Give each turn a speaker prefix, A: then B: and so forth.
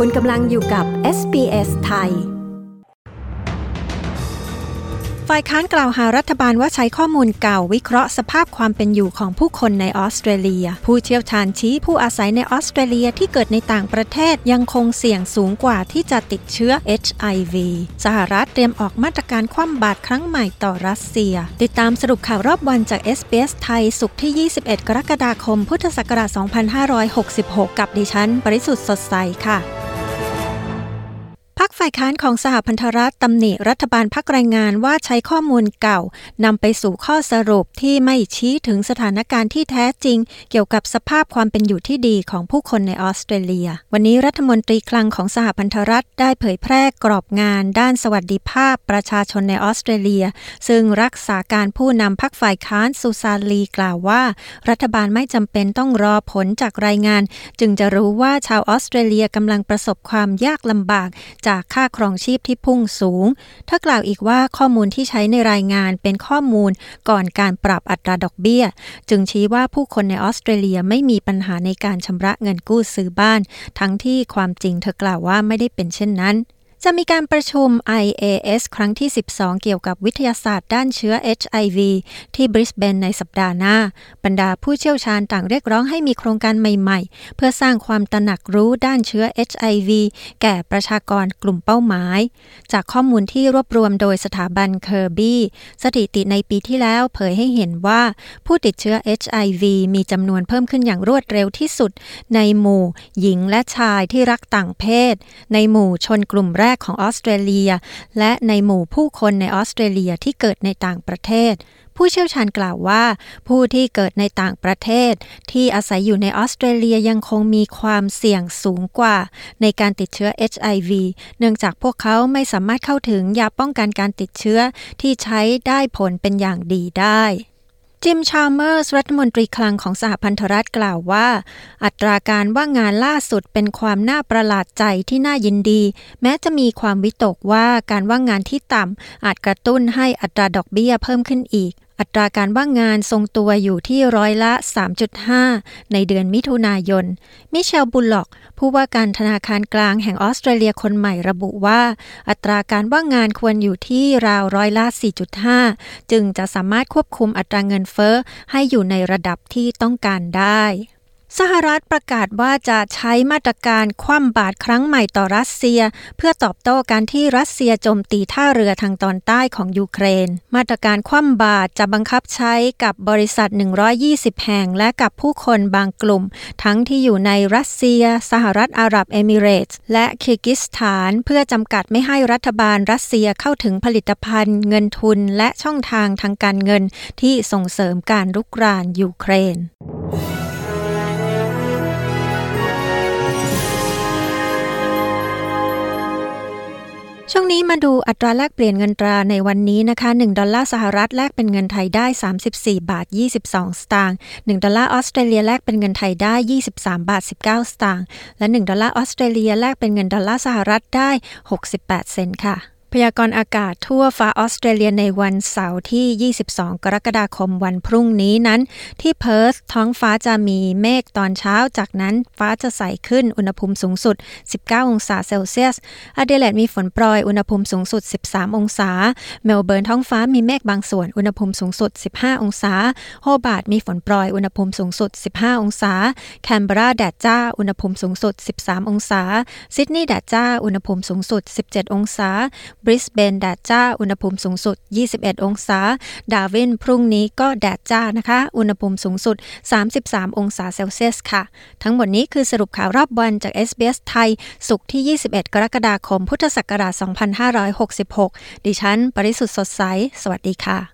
A: คุณกำลังอยู่กับ SBS ไทย
B: ฝ่ายค้านกล่าวหารัฐบาลว่าใช้ข้อมูลเก่าวิเคราะห์สภาพความเป็นอยู่ของผู้คนในออสเตรเลีย ผู้เชี่ยวชาญชี้ผู้อาศัยในออสเตรเลียที่เกิดในต่างประเทศยังคงเสี่ยงสูงกว่าที่จะติดเชื้อ HIV สหรัฐเตรียมออกมาตรการคว่ำบาตรครั้งใหม่ต่อรัสเซีย ติดตามสรุปข่าวรอบวันจาก SBS ไทยสุขที่ 21 กรกฎาคม พุทธศักราช 2566 กับดิฉัน ปริสุทธ์สดใสค่ะ ฝ่ายค้านของสหพันธรัฐตำหนิรัฐบาลพักแรงงานว่าใช้ข้อมูลเก่านำไปสู่ข้อสรุปที่ไม่ชี้ถึงสถานการณ์ที่แท้จริง เกี่ยวกับสภาพความเป็นอยู่ที่ดีของผู้คนในออสเตรเลีย วันนี้รัฐมนตรีคลังของสหพันธรัฐได้เผยแพร่กรอบงานด้านสวัสดิภาพประชาชนในออสเตรเลีย ซึ่งรักษาการผู้นำพักฝ่ายค้านซูซาลีกล่าวว่า รัฐบาลไม่จำเป็นต้องรอผลจากรายงาน จึงจะรู้ว่าชาวออสเตรเลียกำลังประสบความยากลำบากจากค่าครองชีพที่พุ่งสูงเธอกล่าวอีกว่าข้อมูลที่ใช้ในรายงานเป็นข้อมูลก่อนการปรับอัตราดอกเบี้ย จึงชี้ว่าผู้คนในออสเตรเลียไม่มีปัญหาในการชำระเงินกู้ซื้อบ้าน ทั้งที่ความจริงเธอกล่าวว่าไม่ได้เป็นเช่นนั้น จะมีการประชุม IAS ครั้งที่ 12 เกี่ยวกับวิทยาศาสตร์ด้านเชื้อ HIV ที่บริสเบนในสัปดาห์หน้า บรรดาผู้เชี่ยวชาญต่างเรียกร้องให้มีโครงการใหม่ๆ เพื่อสร้างความตระหนักรู้ด้านเชื้อ HIV แก่ประชากรกลุ่มเป้าหมาย จากข้อมูลที่รวบรวมโดยสถาบันเคอร์บี้สถิติในปีที่แล้วเผยให้เห็นว่าผู้ติดเชื้อ HIV มีจำนวนเพิ่มขึ้นอย่างรวดเร็วที่สุด ในหมู่ หญิงและชายที่รักต่างเพศ ในหมู่ชนกลุ่มแรกของออสเตรเลีย และในหมู่ผู้คนในออสเตรเลียที่เกิดในต่างประเทศ ผู้เชี่ยวชาญกล่าวว่า ผู้ที่เกิดในต่างประเทศ ที่อาศัยอยู่ในออสเตรเลียยังคงมีความเสี่ยงสูงกว่า ในการติดเชื้อ HIV เนื่องจากพวกเขาไม่สามารถเข้าถึงยาป้องกันการติดเชื้อที่ใช้ได้ผลเป็นอย่างดีได้ จิม ชาเมอร์ส รัฐมนตรีคลังของสหพันธรัฐกล่าวว่า อัตราการว่างงานล่าสุดเป็นความน่าประหลาดใจที่น่ายินดี แม้จะมีความวิตกว่าการว่างงานที่ต่ำอาจกระตุ้นให้อัตราดอกเบี้ยเพิ่มขึ้นอีก อัตราการว่างงานทรงตัวอยู่ที่ร้อยละ 3.5 ในเดือนมิถุนายน มิเชลบุลล็อก ผู้ว่าการธนาคารกลางแห่งออสเตรเลียคนใหม่ระบุว่า อัตราการว่างงานควรอยู่ที่ราวร้อยละ 4.5 จึงจะสามารถควบคุมอัตราเงินเฟ้อให้อยู่ในระดับที่ต้องการได้ สหรัฐประกาศว่าจะใช้มาตรการคว่ำบาตรครั้งใหม่ต่อรัสเซีย เพื่อตอบโต้การที่รัสเซียโจมตีท่าเรือทางตอนใต้ของยูเครน มาตรการคว่ำบาตรจะบังคับใช้กับบริษัท 120 แห่ง และกับผู้คนบางกลุ่ม ทั้งที่อยู่ในรัสเซีย สหรัฐอาหรับเอมิเรตส์และคิกิสถาน เพื่อจำกัดไม่ให้รัฐบาลรัสเซียเข้าถึงผลิตภัณฑ์ เงินทุน และช่องทางทางการเงิน ที่ส่งเสริมการลุกรานยูเครน ช่วงนี้มาดูอัตราแลกเปลี่ยนเงินตราในวันนี้นะคะ 1 ดอลลาร์สหรัฐแลกเป็นเงินไทยได้ 34 บาท 22 สตางค์ 1 ดอลลาร์ออสเตรเลียแลกเป็นเงินไทยได้ 23 บาท 19 สตางค์ และ 1 ดอลลาร์ออสเตรเลียแลกเป็นเงินดอลลาร์สหรัฐได้ 68 เซนต์ค่ะ พยากรณ์อากาศทั่วฟ้าออสเตรเลียในวันเสาร์ที่ 22 กรกฎาคมวันพรุ่งนี้นั้น ที่เพิร์ธท้องฟ้าจะมีเมฆตอนเช้า จากนั้นฟ้าจะใสขึ้นอุณหภูมิสูงสุด 19 องศาเซลเซียสอเดเลดมีฝนโปรยอุณหภูมิสูงสุด 13 องศา เมลเบิร์นท้องฟ้ามีเมฆบางส่วนอุณหภูมิสูงสุด 15 องศา โฮบาร์ตมีฝนโปรยอุณหภูมิสูงสุด 15 องศา แคนเบราแดดจ้าอุณหภูมิสูงสุด 13 องศา ซิดนีย์แดดจ้าอุณหภูมิสูงสุด 17 องศาบริสเบนแดดจ้า อุณหภูมิสูงสุด 21 องศา ดาวินพรุ่งนี้ก็แดดจ้านะคะ อุณหภูมิสูงสุด 33 องศาเซลเซียสค่ะ ทั้งหมดนี้คือสรุปข่าวรอบวันจาก SBS ไทย สุขที่ 21 กรกฎาคม พุทธศักราช 2566 ดิฉัน ปริสุทธ์สดใส สวัสดีค่ะ